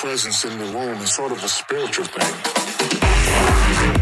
Presence in the room is sort of a spiritual thing.